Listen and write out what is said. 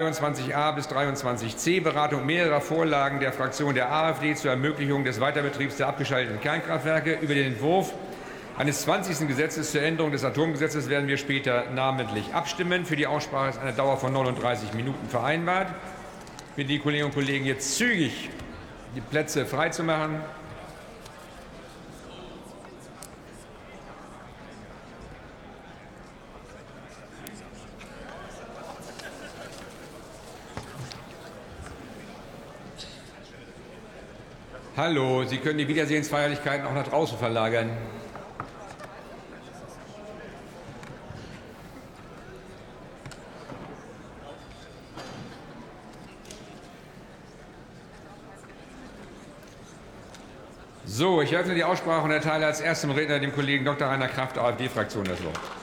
23a bis 23c Beratung mehrerer Vorlagen der Fraktion der AfD zur Ermöglichung des Weiterbetriebs der abgeschalteten Kernkraftwerke. Über den Entwurf eines 20. Gesetzes zur Änderung des Atomgesetzes werden wir später namentlich abstimmen. Für die Aussprache ist eine Dauer von 39 Minuten vereinbart. Ich bitte die Kolleginnen und Kollegen jetzt zügig die Plätze freizumachen. Hallo, Sie können die Wiedersehensfeierlichkeiten auch nach draußen verlagern. So, ich eröffne die Aussprache und erteile als erstem Redner dem Kollegen Dr. Rainer Kraft, AfD-Fraktion, das Wort.